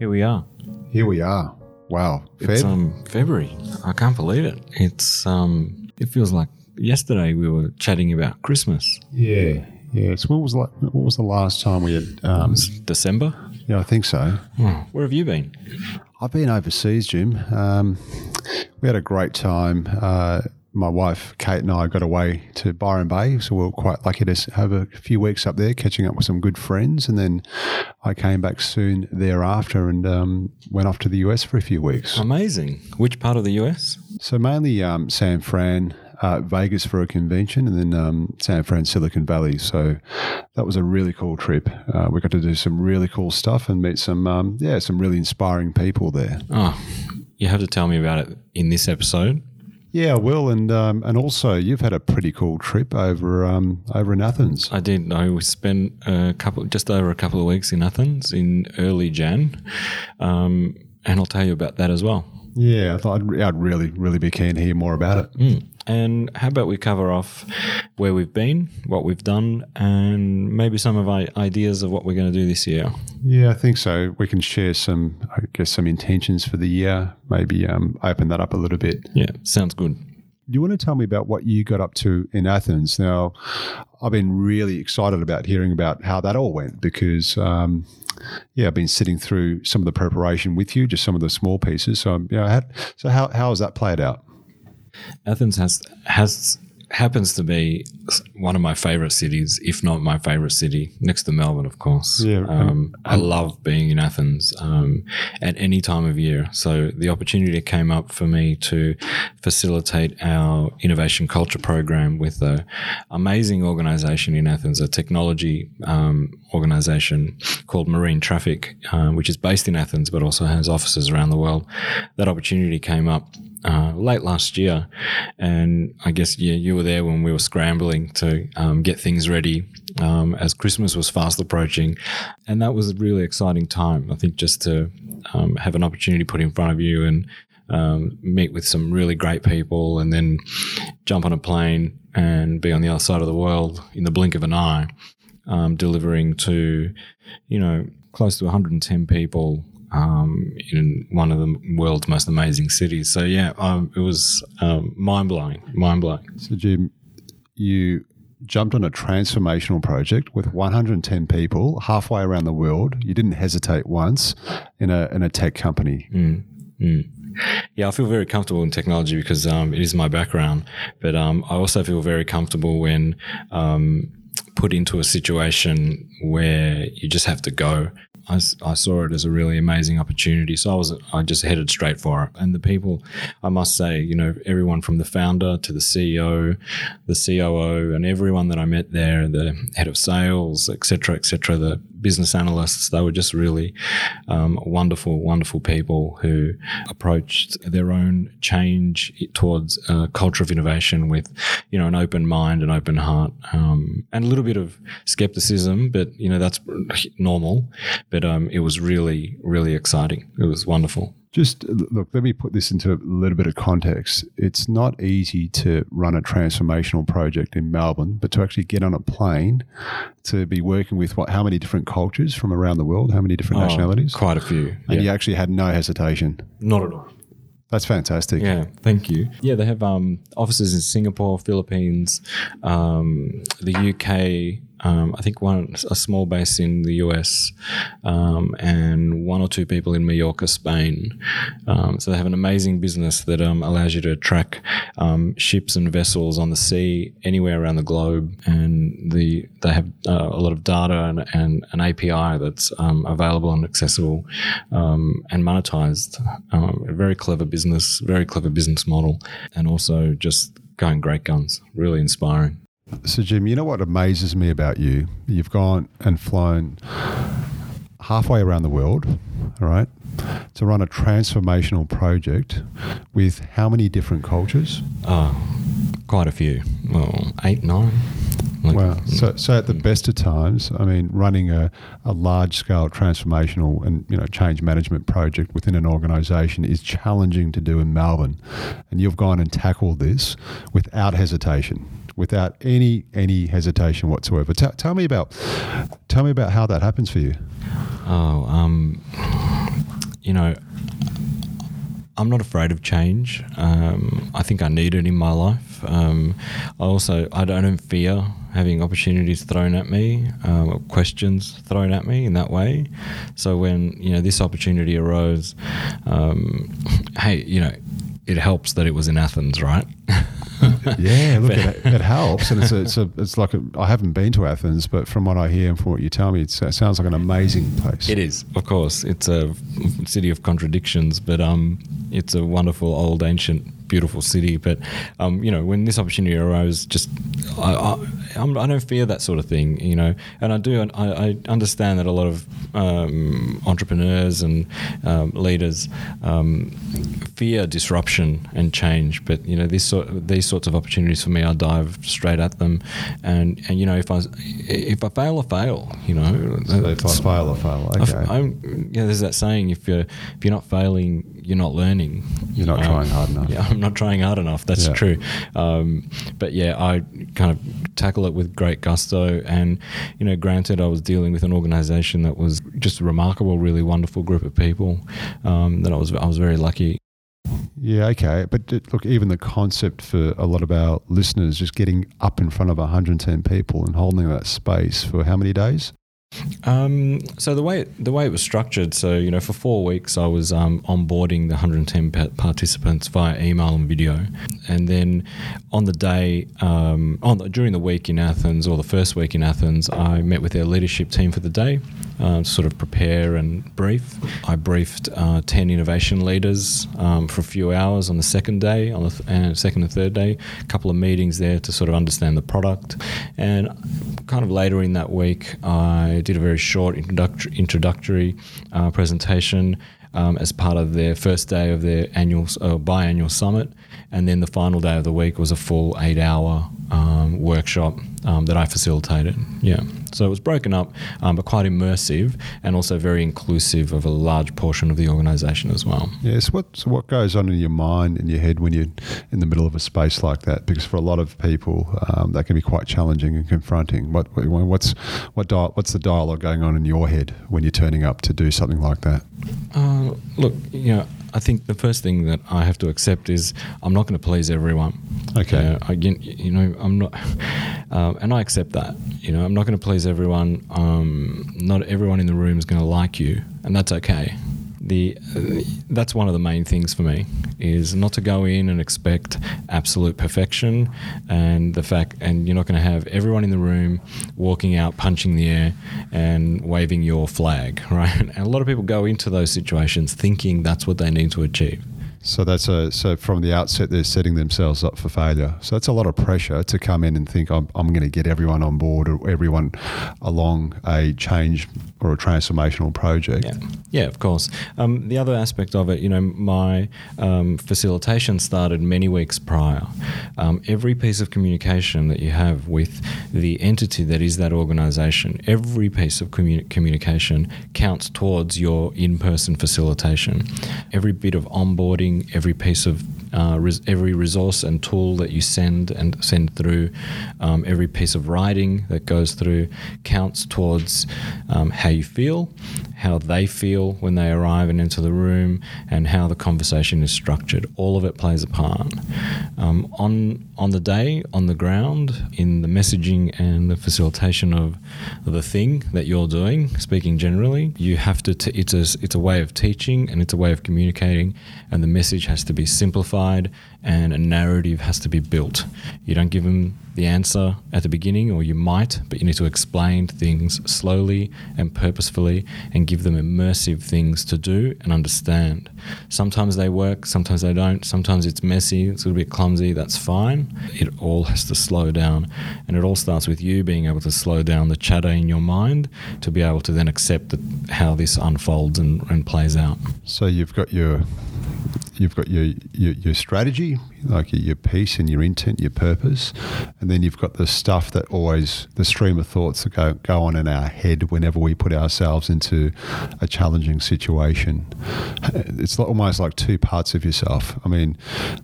Here we are. Here we are. Wow. It's Feb? um February. I can't believe it. It's um it feels like yesterday we were chatting about Christmas. yeah. Yeah. So when was like what was the last time we had um December. yeah, I think so. Oh, where have you been? I've been overseas, Jim. Um, we had a great time. Uh, my wife Kate and I got away to Byron Bay, so we were quite lucky to have a few weeks up there, catching up with some good friends. And then I came back soon thereafter and um, went off to the US for a few weeks. Amazing. Which part of the US? So mainly um, San Fran, uh, Vegas for a convention, and then um, San Fran, Silicon Valley. So that was a really cool trip. Uh, we got to do some really cool stuff and meet some, um, yeah, some really inspiring people there. Oh, you have to tell me about it in this episode. Yeah, I will, and um, and also you've had a pretty cool trip over um, over in Athens. I did. I we spent a couple, just over a couple of weeks in Athens in early Jan, um, and I'll tell you about that as well. Yeah, I thought I'd, I'd really really be keen to hear more about it. Mm. And how about we cover off where we've been, what we've done, and maybe some of our ideas of what we're going to do this year. Yeah, I think so. We can share some, I guess, some intentions for the year. Maybe um, open that up a little bit. Yeah, sounds good. Do you want to tell me about what you got up to in Athens? Now, I've been really excited about hearing about how that all went because, um, yeah, I've been sitting through some of the preparation with you, just some of the small pieces. So, you know, so how how has that played out? Athens has has happens to be one of my favorite cities, if not my favorite city, next to Melbourne, of course. Yeah, um, I love being in Athens um, at any time of year. So the opportunity came up for me to facilitate our innovation culture program with an amazing organization in Athens, a technology um, organization called Marine Traffic, uh, which is based in Athens but also has offices around the world. That opportunity came up uh, late last year, and I guess yeah, you were there when we were scrambling to um, get things ready um, as Christmas was fast approaching, and that was a really exciting time. I think just to um, have an opportunity put in front of you and um, meet with some really great people, and then jump on a plane and be on the other side of the world in the blink of an eye, um, delivering to you know close to 110 people um, in one of the world's most amazing cities. So yeah, um, it was um, mind blowing, mind blowing. So, Jim, you jumped on a transformational project with 110 people halfway around the world. You didn't hesitate once in a in a tech company. Mm, mm. Yeah, I feel very comfortable in technology because um, it is my background, but um, I also feel very comfortable when um, put into a situation where you just have to go. I, I, saw it as a really amazing opportunity, so I was I just headed straight for it. And the people, I must say, you know, everyone from the founder to the CEO, the COO, and everyone that I met there, the head of sales, etc., etc., the business analysts, they were just really um, wonderful, wonderful people who approached their own change towards a culture of innovation with, you know, an open mind, an open heart, um, and a little bit of skepticism, but you know that's normal. But um, it was really, really exciting. It was wonderful. Just look, let me put this into a little bit of context. It's not easy to run a transformational project in Melbourne, but to actually get on a plane to be working with what, how many different cultures from around the world, how many different Oh, nationalities? Quite a few. And Yeah. you actually had no hesitation. Not at all. That's fantastic. Yeah, thank you. Yeah, they have um, offices in Singapore, Philippines, um, the UK. Um, I think one a small base in the US, um, and one or two people in Mallorca, Spain. Um, so they have an amazing business that um, allows you to track um, ships and vessels on the sea anywhere around the globe, and the they have uh, a lot of data and, and an API that's um, available and accessible and monetized. A very clever business, very clever business model, and also just going great guns. Really inspiring. So, Jim, you know what amazes me about you? You've gone and flown halfway around the world, all right, to run a transformational project with how many different cultures? Oh, quite a few. Well, eight, nine. Like- Wow. Mm. So, so at the best of times, I mean, running a, a large scale transformational and you know change management project within an organisation is challenging to do in Melbourne, and you've gone and tackled this without hesitation, without any any hesitation whatsoever. T- tell me about tell me about how that happens for you. Oh, um, you know, I'm not afraid of change. Um, I think I need it in my life. Um, I also I don't fear having opportunities thrown at me, um, questions thrown at me in that way. So when you know this opportunity arose, um, hey, you know, it helps that it was in Athens, right? yeah, look, it, it, helps, and it's a, it's a, it's like a, I haven't been to Athens, but from what I hear and from what you tell me, it sounds like an amazing place. It is, of course, it's a city of contradictions, but um, it's a wonderful old ancient beautiful city. But um, you know, when this opportunity arose, just I, I, I, don't fear that sort of thing, you know. And I do, I, I understand that a lot of um, entrepreneurs and um, leaders um, fear disruption and change. But you know, this sort, these sorts of opportunities for me, I dive straight at them. And and you know, if I if I fail, I fail. You know, so if I fail, I fail. Okay. I, yeah, there's that saying: if you're if you're not failing, you're not learning. You're not um, trying hard enough. Yeah, I'm not trying hard enough. That's yeah. true. Um, but yeah, I kind of tackle it with great gusto. And you know, granted, I was dealing with an organisation that was just a remarkable, really wonderful group of people. Um, that I was I was very lucky. Yeah, okay. But look, even the concept for a lot of our listeners, just getting up in front of 110 people and holding that space for how many days? Um, so the way the way it was structured, so you know, for four weeks I was um, onboarding the 110 participants via email and video, and then on the day, um, on the, during the week in Athens or the first week in Athens, I met with their leadership team for the day, uh, to sort of prepare and brief. I briefed uh, 10 innovation leaders um, for a few hours on the second day, on the th- uh, second and third day, a couple of meetings there to sort of understand the product, and kind of later in that week, I did a very short introductory, introductory uh, presentation um, as part of their first day of their annual uh, biannual summit, and then the final day of the week was a full eight-hour um, workshop um, that I facilitated. Yeah, so it was broken up, um, but quite immersive, and also very inclusive of a large portion of the organisation as well. Yes. What so what goes on in your mind, in your head, when you're in the middle of a space like that? Because for a lot of people, um, that can be quite challenging and confronting. What what's what di- what's the dialogue going on in your head when you're turning up to do something like that? Uh, look, you know, I think the first thing that I have to accept is I'm not going to please everyone. Okay. Uh, I, you know, I'm not, um, and I accept that. You know, I'm not going to please everyone. Um, not everyone in the room is going to like you, and that's okay the uh, that's one of the main things for me is not to go in and expect absolute perfection and the fact and you're not going to have everyone in the room walking out punching the air and waving your flag right and a lot of people go into those situations thinking that's what they need to achieve so that's a so from the outset they're setting themselves up for failure. So that's a lot of pressure to come in and think I'm, I'm going to get everyone on board or everyone along a change or a transformational project. Yeah, yeah, of course. Um, the other aspect of it, you know, my um, facilitation started many weeks prior. Um, every piece of communication that you have with the entity that is that organisation, every piece of communi- communication counts towards your in-person facilitation. Every bit of onboarding every piece of uh, res- every resource and tool that you send and send through, um, every piece of writing that goes through counts towards um, how you feel, how they feel when they arrive and enter the room, and how the conversation is structured. All of it plays a part. Um, on on the day, on the ground, in the messaging and the facilitation of the thing that you're doing, speaking generally, you have to. T- it's a it's a way of teaching and it's a way of communicating, and the message has to be simplified and a narrative has to be built. You don't give them the answer at the beginning, or you might, but you need to explain things slowly and purposefully and give them immersive things to do and understand. Sometimes they work, sometimes they don't, sometimes it's messy, it's a little bit clumsy, that's fine. It all has to slow down, and it all starts with you being able to slow down the chatter in your mind to be able to then accept how this unfolds and, and plays out. So you've got your you've got your, your, your strategy, like your peace and your intent, your purpose, and then you've got the stuff that always the stream of thoughts that go go on in our head whenever we put ourselves into a challenging situation. It's almost like two parts of yourself. I mean,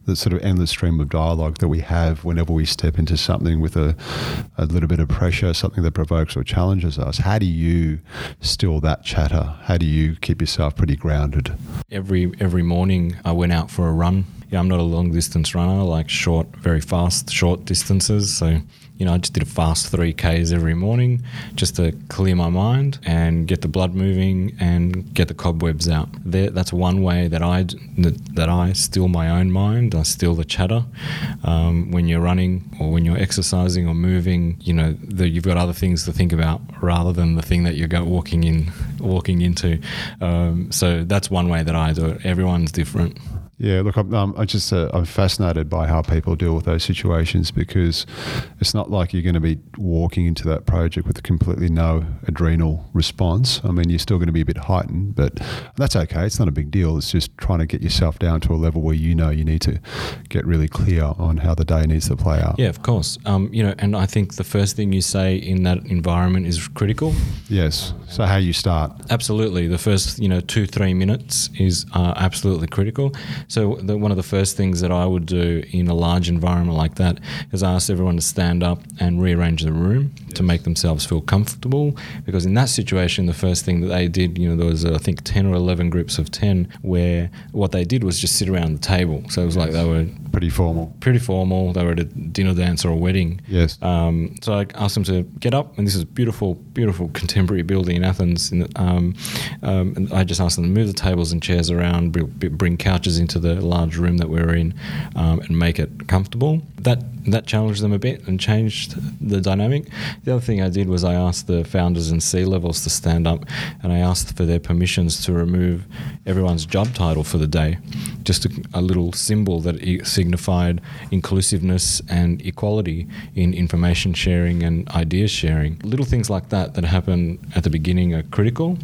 the sort of endless stream of dialogue that we have whenever we step into something with a, a little bit of pressure, something that provokes or challenges us. How do you still that chatter? How do you keep yourself pretty grounded? Every every morning I went out for a run. Yeah, I'm not a long distance runner, like short, very fast, short distances. So you know, I just did a fast 3Ks every morning just to clear my mind and get the blood moving and get the cobwebs out. There, that's one way that I that I steal my own mind. I steal the chatter. Um, when you're running or when you're exercising or moving, you know, the, you've got other things to think about rather than the thing that you're go, walking in, walking into. Um, so that's one way that I do it. Everyone's different. Yeah, look, I'm, um, just uh, I'm fascinated by how people deal with those situations because it's not like you're going to be walking into that project with completely no adrenal response. I mean, you're still going to be a bit heightened, but that's okay. It's not a big deal. It's just trying to get yourself down to a level where you know you need to get really clear on how the day needs to play out. Yeah, of course. Um, you know, and I think the first thing you say in that environment is critical. Yes. So how you start? Absolutely. The first you know two three minutes is uh, absolutely critical so the, one of the first things that I would do in a large environment like that is ask everyone to stand up and rearrange the room to make themselves feel comfortable. Because in that situation, the first thing that they did, you know, there was I think ten or eleven groups of ten where what they did was just sit around the table. So it was like they were pretty formal. Pretty formal. They were at a dinner dance or a wedding. Yes. Um, so I asked them to get up, and this is a beautiful, beautiful contemporary building in Athens. In the, um, um, and I just asked them to move the tables and chairs around, bring couches into the large room that we are in, um, and make it comfortable. That that challenged them a bit and changed the dynamic. The other thing I did was I asked the founders and C levels to stand up, and I asked for their permissions to remove everyone's job title for the day, just a, a little symbol that signified inclusiveness and equality in information sharing and idea sharing. Little things like that that happen at the beginning are critical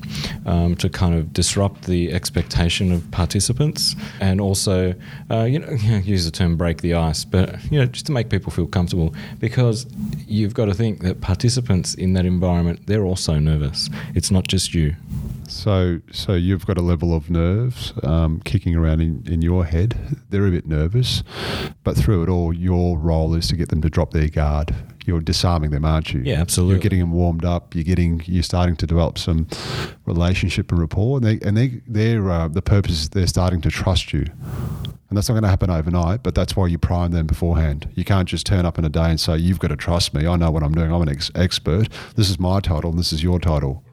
um, to kind of disrupt the expectation of participants and also, uh, you know, use the term break the ice, but you know, just to make people feel comfortable because you've got to think that participants in that environment they're also nervous. It's not just you. So, so you've got a level of nerves um, kicking around in, in your head. They're a bit nervous, but through it all, your role is to get them to drop their guard. You're disarming them, aren't you? Yeah, absolutely. You're getting them warmed up. You're getting, you're starting to develop some relationship and rapport, and they, and they, they're uh, the purpose is they're starting to trust you. And that's not going to happen overnight, but that's why you prime them beforehand. You can't just turn up in a day and say, You've got to trust me. I know what I'm doing. I'm an ex- expert. This is my title, and this is your title.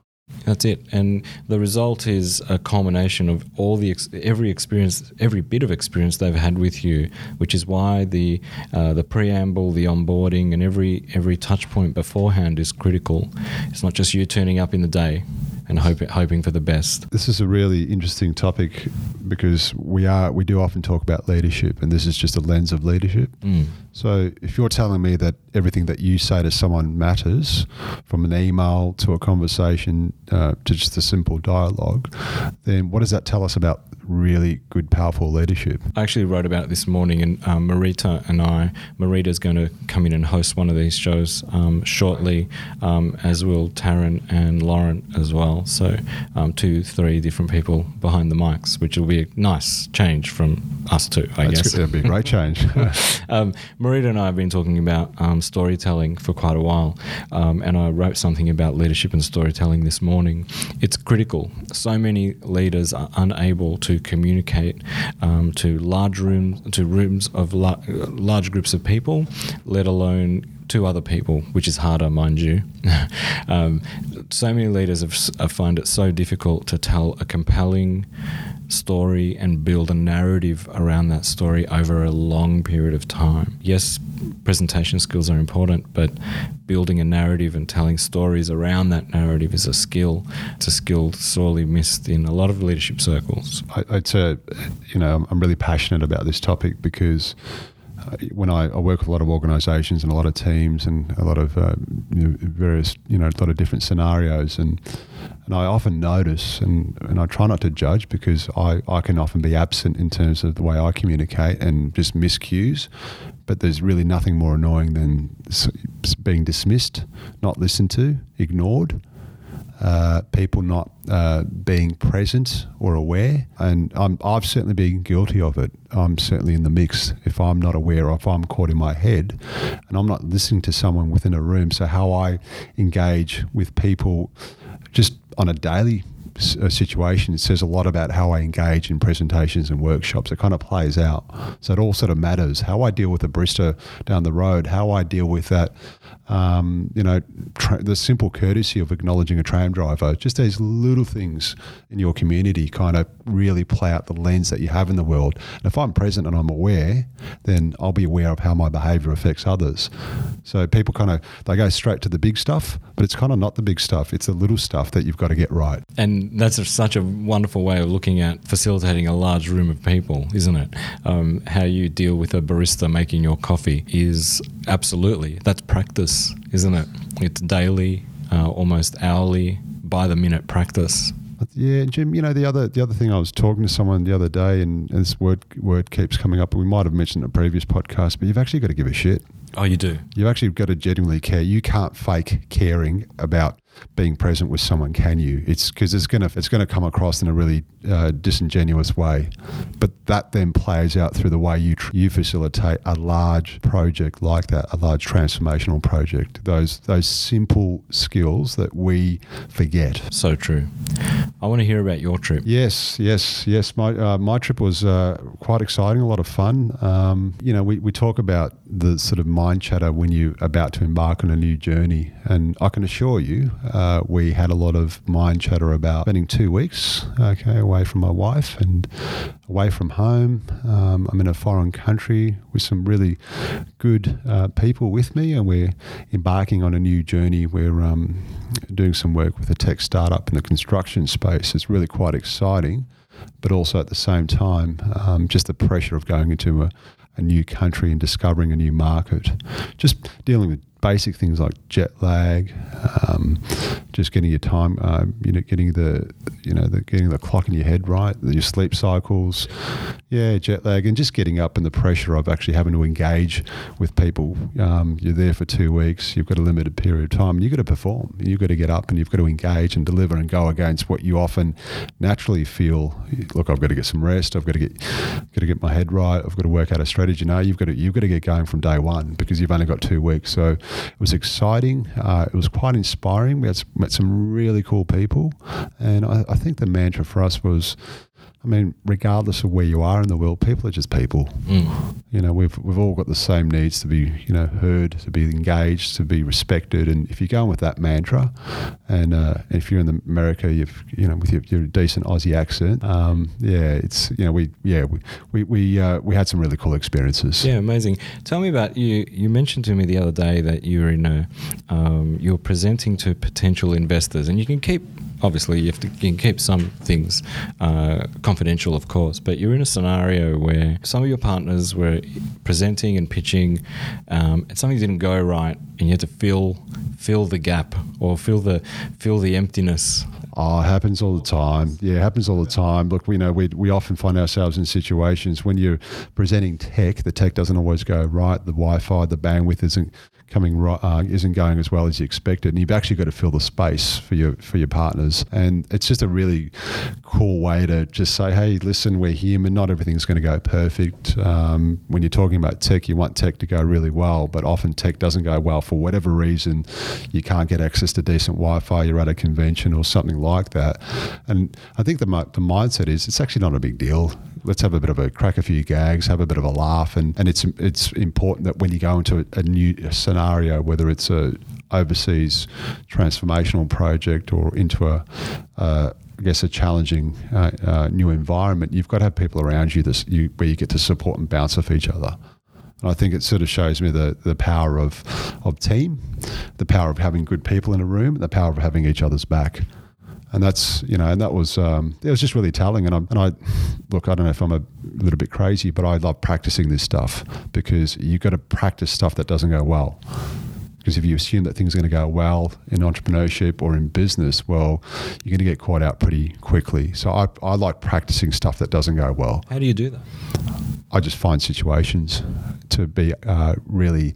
That's it, and the result is a culmination of all the ex- every experience, every bit of experience they've had with you, which is why the uh, the preamble, the onboarding, and every every touch point beforehand is critical. It's not just you turning up in the day and hope, hoping for the best. This is a really interesting topic because we are we do often talk about leadership, and this is just a lens of leadership. Mm. So, if you're telling me that everything that you say to someone matters, from an email to a conversation uh, to just a simple dialogue, then what does that tell us about really good, powerful leadership? I actually wrote about it this morning, and um, Marita and I, Marita's going to come in and host one of these shows um, shortly, um, as will Taryn and Lauren as well. So, um, two, three different people behind the mics, which will be a nice change from us two, I That's guess. It'll be a great change. Marita and I have been talking about um, storytelling for quite a while, um, and I wrote something about leadership and storytelling this morning. It's critical. So many leaders are unable to communicate um, to large rooms, to rooms of la- large groups of people, let alone to other people, which is harder, mind you. um, so many leaders have, have find it so difficult to tell a compelling story and build a narrative around that story over a long period of time. Yes, presentation skills are important, but building a narrative and telling stories around that narrative is a skill. It's a skill sorely missed in a lot of leadership circles. I, would say, you know, I'm really passionate about this topic because when I, I, work with a lot of organisations and a lot of teams and a lot of uh, you know, various, you know, a lot of different scenarios, and and I often notice, and, and I try not to judge because I, I can often be absent in terms of the way I communicate and just miss cues. But there's really nothing more annoying than being dismissed, not listened to, ignored uh, people not uh, being present or aware. And i have certainly been guilty of it. I'm certainly in the mix if I'm not aware, if I'm caught in my head and I'm not listening to someone within a room. So, how I engage with people just on a daily situation, it says a lot about how I engage in presentations and workshops. It kind of plays out. So it all sort of matters. How I deal with a barista down the road, how I deal with that, um, you know, tra- the simple courtesy of acknowledging a tram driver, just these little things in your community kind of really play out the lens that you have in the world. And if I'm present and I'm aware, then I'll be aware of how my behavior affects others. So people kind of, they go straight to the big stuff, but it's kind of not the big stuff. It's the little stuff that you've got to get right. And that's such a wonderful way of looking at facilitating a large room of people, isn't it? Um, how you deal with a barista making your coffee is absolutely that's practice, isn't it? It's daily, uh, almost hourly, by the minute practice. Yeah, Jim. You know the other the other thing I was talking to someone the other day, and, and this word word keeps coming up. We might have mentioned in a previous podcast, but you've actually got to give a shit. Oh, you do. You've actually got to genuinely care. You can't fake caring about being present with someone, can you? It's because it's gonna it's gonna come across in a really uh, disingenuous way, but that then plays out through the way you tr- you facilitate a large project like that, a large transformational project. Those those simple skills that we forget. So true. I want to hear about your trip. Yes, yes, yes. My uh, my trip was uh, quite exciting, a lot of fun. Um, you know, we, we talk about the sort of mind chatter when you're about to embark on a new journey, and I can assure you uh, we had a lot of mind chatter about spending two weeks, okay, away from my wife and away from home. Um, I'm in a foreign country with some really good uh, people with me, and we're embarking on a new journey. We're um, doing some work with a tech startup in the construction space. It's really quite exciting, but also at the same time, um, just the pressure of going into a, a new country and discovering a new market. Just dealing with basic things like jet lag, um, just getting your time, uh, you know, getting the, you know, the, getting the clock in your head right, your sleep cycles, yeah, jet lag, and just getting up and the pressure of actually having to engage with people. Um, you're there for two weeks, you've got a limited period of time, you've got to perform. You've got to get up and you've got to engage and deliver and go against what you often naturally feel. Look, I've got to get some rest. I've got to get, got to get my head right. I've got to work out a strategy. No, you've got to, you've got to get going from day one because you've only got two weeks. So it was exciting. Uh, it was quite inspiring. We had met some really cool people, and I, I think the mantra for us was I mean, regardless of where you are in the world, people are just people. Mm. You know, we've we've all got the same needs to be, you know, heard, to be engaged, to be respected. And if you're going with that mantra, and uh, if you're in America, you've you know, with your, your decent Aussie accent, um, yeah, it's you know, we yeah we we we, uh, we had some really cool experiences. Yeah, amazing. Tell me about you. You mentioned to me the other day that you were in a um, you're presenting to potential investors, and you can keep obviously you have to you can keep some things uh, confidential, of course, but you're in a scenario where some of your partners were presenting and pitching, um, and something didn't go right, and you had to fill fill the gap or fill the fill the emptiness. Oh, it happens all the time. Yeah, it happens all the time. Look, we know we, we often find ourselves in situations when you're presenting tech, the tech doesn't always go right. The Wi-Fi, the bandwidth isn't coming uh, isn't going as well as you expected, and you've actually got to fill the space for your for your partners. And it's just a really cool way to just say, hey, listen, we're human. Not everything's going to go perfect. Um, when you're talking about tech, you want tech to go really well, but often tech doesn't go well for whatever reason. You can't get access to decent Wi-Fi. You're at a convention or something like that. And I think the the mindset is it's actually not a big deal let's have a bit of a crack a few gags, have a bit of a laugh, and, and it's it's important that when you go into a, new scenario, whether it's a overseas transformational project or into a uh, I guess a challenging uh, uh, new environment, you've got to have people around you, this, you where you get to support and bounce off each other. And I think it sort of shows me the, the power of, of team, the power of having good people in a room, the power of having each other's back. And that's you know, and that was um, it was just really telling. And I and I look, I don't know if I'm a little bit crazy, but I love practicing this stuff because you've got to practice stuff that doesn't go well. Because if you assume that things are going to go well in entrepreneurship or in business, well, you're going to get caught out pretty quickly. So I, I like practicing stuff that doesn't go well. How do you do that? I just find situations to be uh, really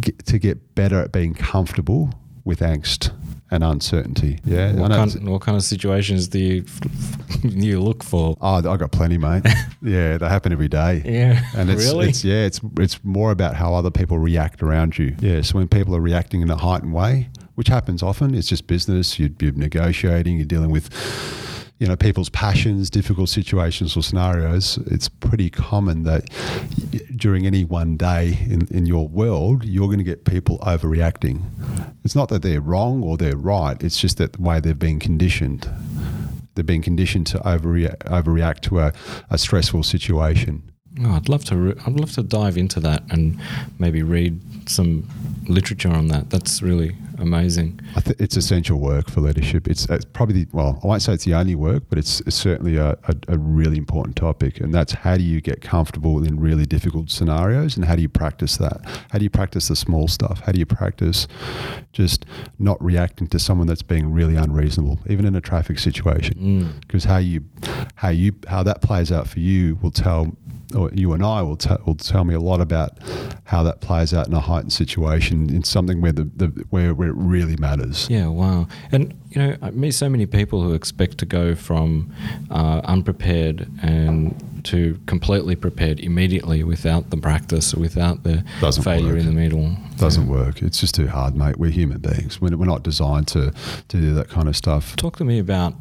get, to get better at being comfortable with angst and uncertainty. Yeah. What kind, what kind of situations do you you look for? Oh, I got plenty, mate. yeah, they happen every day. Yeah. And it's, really? it's yeah, it's it's more about how other people react around you. Yeah. So when people are reacting in a heightened way, which happens often, it's just business. You're, you're negotiating. You're dealing with you know people's passions, difficult situations or scenarios, it's pretty common that during any one day in, in your world, you're going to get people overreacting. It's not that they're wrong or they're right. It's just that the way they've been conditioned. They've been conditioned to overreact, overreact to a, a stressful situation. Oh, I'd love to. Re- I'd love to dive into that and maybe read some literature on that. That's really amazing. I think it's essential work for leadership. It's, it's probably the, well, I won't say it's the only work, but it's, it's certainly a, a, a, really important topic. And that's how do you get comfortable in really difficult scenarios, and how do you practice that? How do you practice the small stuff? How do you practice just not reacting to someone that's being really unreasonable, even in a traffic situation? Because mm. how you how you how that plays out for you will tell or you and I will, t- will tell me a lot about how that plays out in a heightened situation in something where the, the where, where it really matters. Yeah, wow. And you know, I meet so many people who expect to go from uh, unprepared and to completely prepared immediately without the practice, or without the Doesn't failure work. in the middle. Doesn't yeah. work. It's just too hard, mate. We're human beings. We're, we're not designed to, to do that kind of stuff. Talk to me about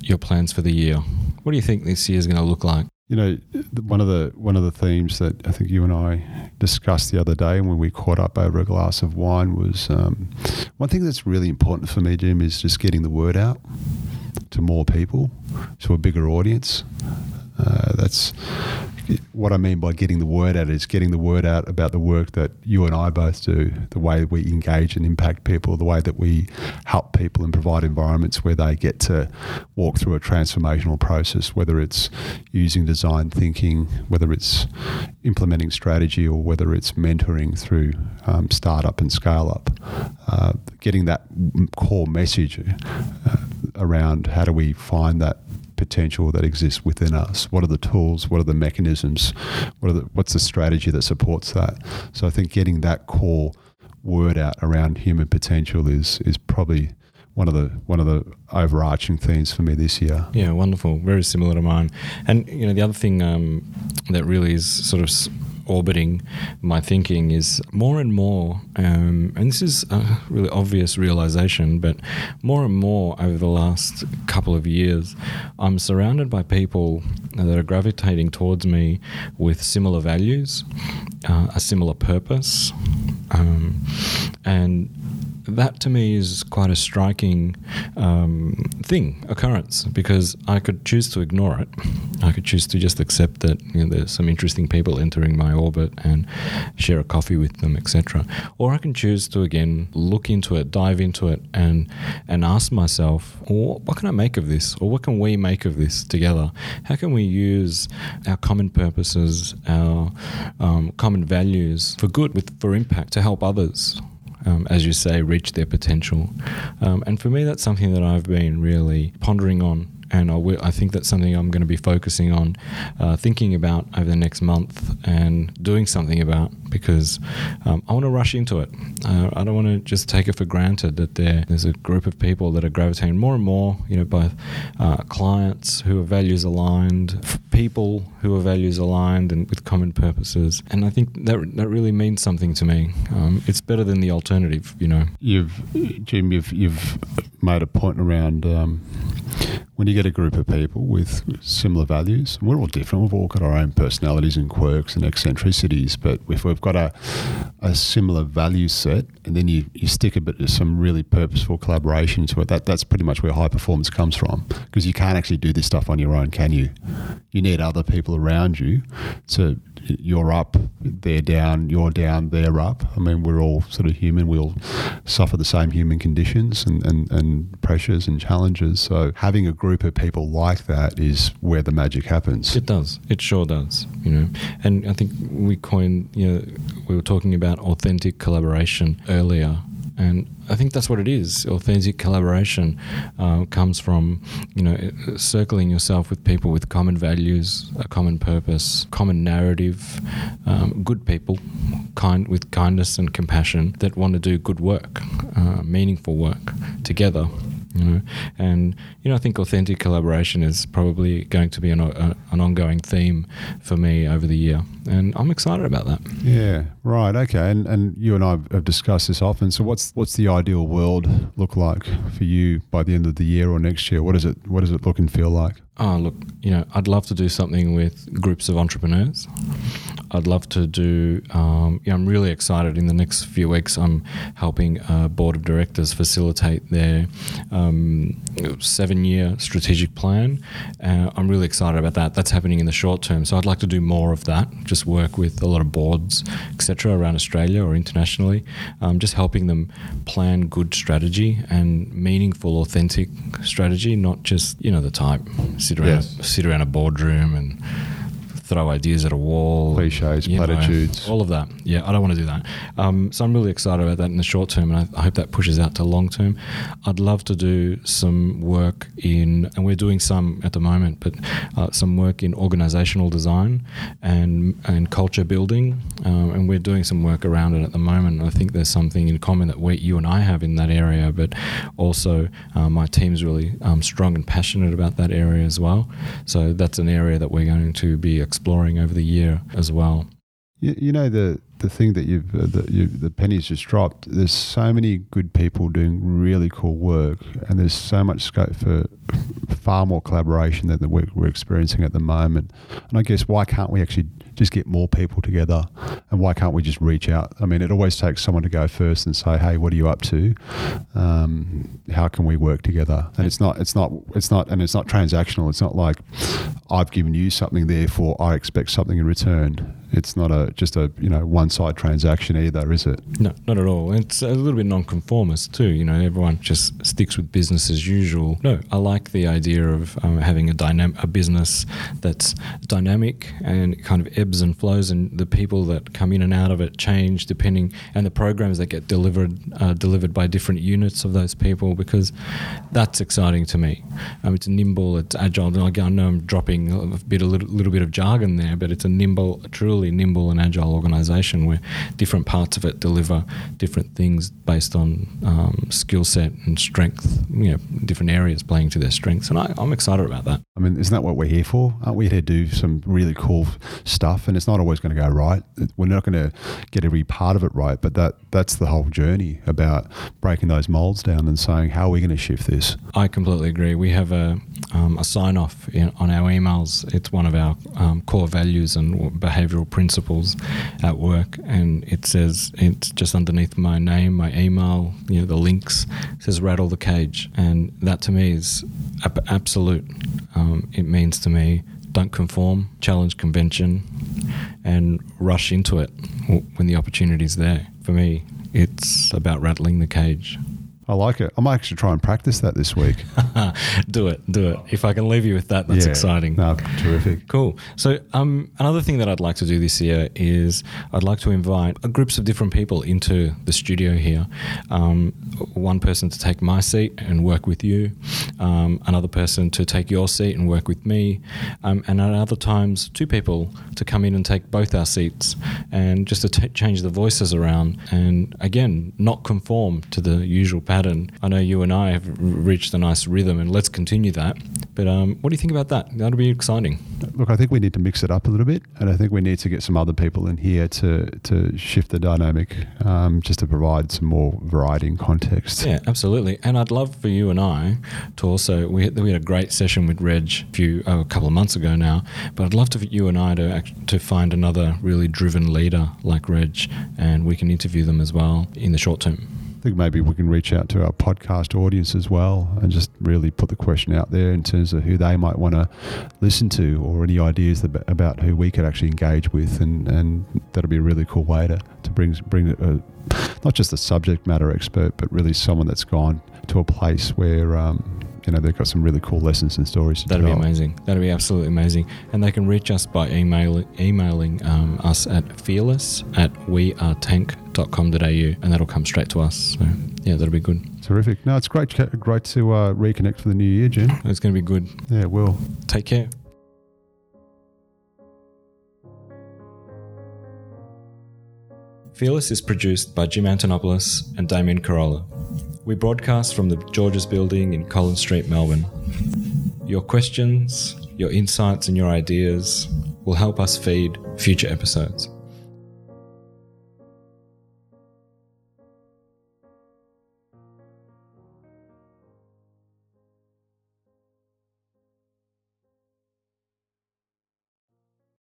your plans for the year. What do you think this year is going to look like? You know, one of the one of the themes that I think you and I discussed the other day when we caught up over a glass of wine was um, one thing that's really important for me, Jim, is just getting the word out to more people, to a bigger audience. Uh, that's what I mean by getting the word out is getting the word out about the work that you and I both do, the way we engage and impact people, the way that we help people and provide environments where they get to walk through a transformational process, whether it's using design thinking, whether it's implementing strategy, or whether it's mentoring through um, startup and scale up. Uh, getting that core message uh, around how do we find that potential that exists within us? What are the tools? What are the mechanisms? What the, what's the strategy that supports that? So I think getting that core word out around human potential is is probably one of the one of the overarching themes for me this year. Yeah, wonderful. Very similar to mine. And you know, the other thing um, that really is sort of orbiting my thinking is more and more, um, and this is a really obvious realization, but more and more over the last couple of years, I'm surrounded by people that are gravitating towards me with similar values, uh, a similar purpose, um, and that to me is quite a striking um, thing, occurrence, because I could choose to ignore it. I could choose to just accept that you know, there's some interesting people entering my orbit and share a coffee with them, etc. Or I can choose to again look into it, dive into it, and and ask myself, what can I make of this, or what can we make of this together? How can we use our common purposes, our um, common values for good, with for impact, to help others? Um, as you say, reach their potential. Um, and for me, that's something that I've been really pondering on and I, think that's something I'm going to be focusing on, uh, thinking about over the next month and doing something about because um, I want to rush into it. Uh, I don't want to just take it for granted that there, there's a group of people that are gravitating more and more, you know, both uh, clients who are values aligned, people who are values aligned and with common purposes. And I think that that really means something to me. Um, it's better than the alternative, you know. You've, Jim, you've, you've made a point around um, when you get a group of people with similar values, we're all different. We've all got our own personalities and quirks and eccentricities, but if we've got a, a similar value set, and then you, you stick a bit of some really purposeful collaboration to it, that, that's pretty much where high performance comes from. Because you can't actually do this stuff on your own, can you? You need other people around you to you're up, they're down, you're down, they're up. I mean, we're all sort of human. We all suffer the same human conditions and, and, and pressures and challenges. So having a group of people like that is where the magic happens. It does. It sure does. You know, and I think we coined. You know, we were talking about authentic collaboration earlier and I think that's what it is. Authentic collaboration uh, comes from, you know, circling yourself with people with common values, a common purpose, common narrative, um, good people, kind with kindness and compassion that want to do good work, uh, meaningful work together. You know, and you know, I think authentic collaboration is probably going to be an, a, an ongoing theme for me over the year, and I'm excited about that. Yeah, right, okay. And and you and I have discussed this often. So, what's what's the ideal world look like for you by the end of the year or next year? What does it what does it look and feel like? Oh, look, you know, I'd love to do something with groups of entrepreneurs. I'd love to do. Um, I'm really excited. In the next few weeks, I'm helping a board of directors facilitate their um, seven-year strategic plan. Uh, I'm really excited about that. That's happening in the short term, so I'd like to do more of that. Just work with a lot of boards, etc., around Australia or internationally, um, just helping them plan good strategy and meaningful, authentic strategy, not just you know the type sit around yes. sit around a boardroom and throw ideas at a wall, cliches, platitudes, know, all of that. Yeah, I don't want to do that. Um, so I'm really excited about that in the short term, and I, I, hope that pushes out to long term. I'd love to do some work in, and we're doing some at the moment, but uh, some work in organizational design and and culture building, um, and we're doing some work around it at the moment. I think there's something in common that we, you and I have in that area, but also uh, my team's really um, strong and passionate about that area as well. So that's an area that we're going to be exploring over the year as well. You, you know the the thing that you've uh, that you, the pennies just dropped. There's so many good people doing really cool work, and there's so much scope for far more collaboration than the work we're experiencing at the moment. And I guess why can't we actually just get more people together? And why can't we just reach out? I mean, it always takes someone to go first and say, "Hey, what are you up to? Um, how can we work together?" And it's not, it's not, it's not, and it's not transactional. It's not like I've given you something, therefore I expect something in return. It's not a just a you know one side transaction either, is it? No, not at all. It's a little bit non-conformist too. You know, everyone just sticks with business as usual. No, I like the idea of um, having a dynamic, a business that's dynamic and kind of ebbs and flows, and the people that come in and out of it change depending, and the programs that get delivered uh, delivered by different units of those people because that's exciting to me. Um, it's nimble, it's agile. And I know I'm dropping a bit, a little, little bit of jargon there, but it's a nimble, truly nimble and agile where different parts of it deliver different things based on um, skill set and strength. You know, different areas playing to their strengths, and I, I'm excited about that. I mean, isn't that what we're here for? Aren't we here to do some really cool stuff? And it's not always going to go right. We're not going to get every part of it right, but that that's the whole journey about breaking those molds down and saying how are we going to shift this. I completely agree. We have a um, a sign off on our emails. It's one of our um, core values and behavioural principles at work, and it says it's just underneath my name, my email, you know, the links. It says rattle the cage, and that to me is absolute. Um, it means to me don't conform, challenge convention, and rush into it when the opportunity is there. For me, it's about rattling the cage. I like it. I might actually try and practice that this week. do it, do it. If I can leave you with that, that's yeah. exciting. No, terrific. Cool. So, um, another thing that I'd like to do this year is I'd like to invite groups of different people into the studio here. Um, one person to take my seat and work with you, um, another person to take your seat and work with me, um, and at other times, two people to come in and take both our seats and just to t- change the voices around and again, not conform to the usual pattern. I know you and I have reached a nice rhythm, and let's continue that But um, what do you think about that? That'll be exciting. Look, I think we need to mix it up a little bit, and I think we need to get some other people in here to to shift the dynamic, um, just to provide some more variety and context. Yeah, absolutely. And I'd love for you and I to also we had, we had a great session with Reg a few oh, a couple of months ago now, but I'd love to for you and I to to find another really driven leader like Reg, and we can interview them as well in the short term. I think maybe we can reach out to our podcast audience as well and just really put the question out there in terms of who they might want to listen to or any ideas about who we could actually engage with. And, and that'll be a really cool way to, to bring, bring a, not just a subject matter expert, but really someone that's gone to a place where um, you know they've got some really cool lessons and stories. That'd develop. be amazing. That'd be absolutely amazing. And they can reach us by email, emailing um, us at fearless at wearetank.com.au and that'll come straight to us. So yeah, that'll be good. Terrific. No, it's great, great to uh, reconnect for the new year, Jim. It's going to be good. Yeah, it will. Take care. Fearless is produced by Jim Antonopoulos and Damien Carolla. We broadcast from the Georges Building in Collins Street, Melbourne. Your questions, your insights, and your ideas will help us feed future episodes.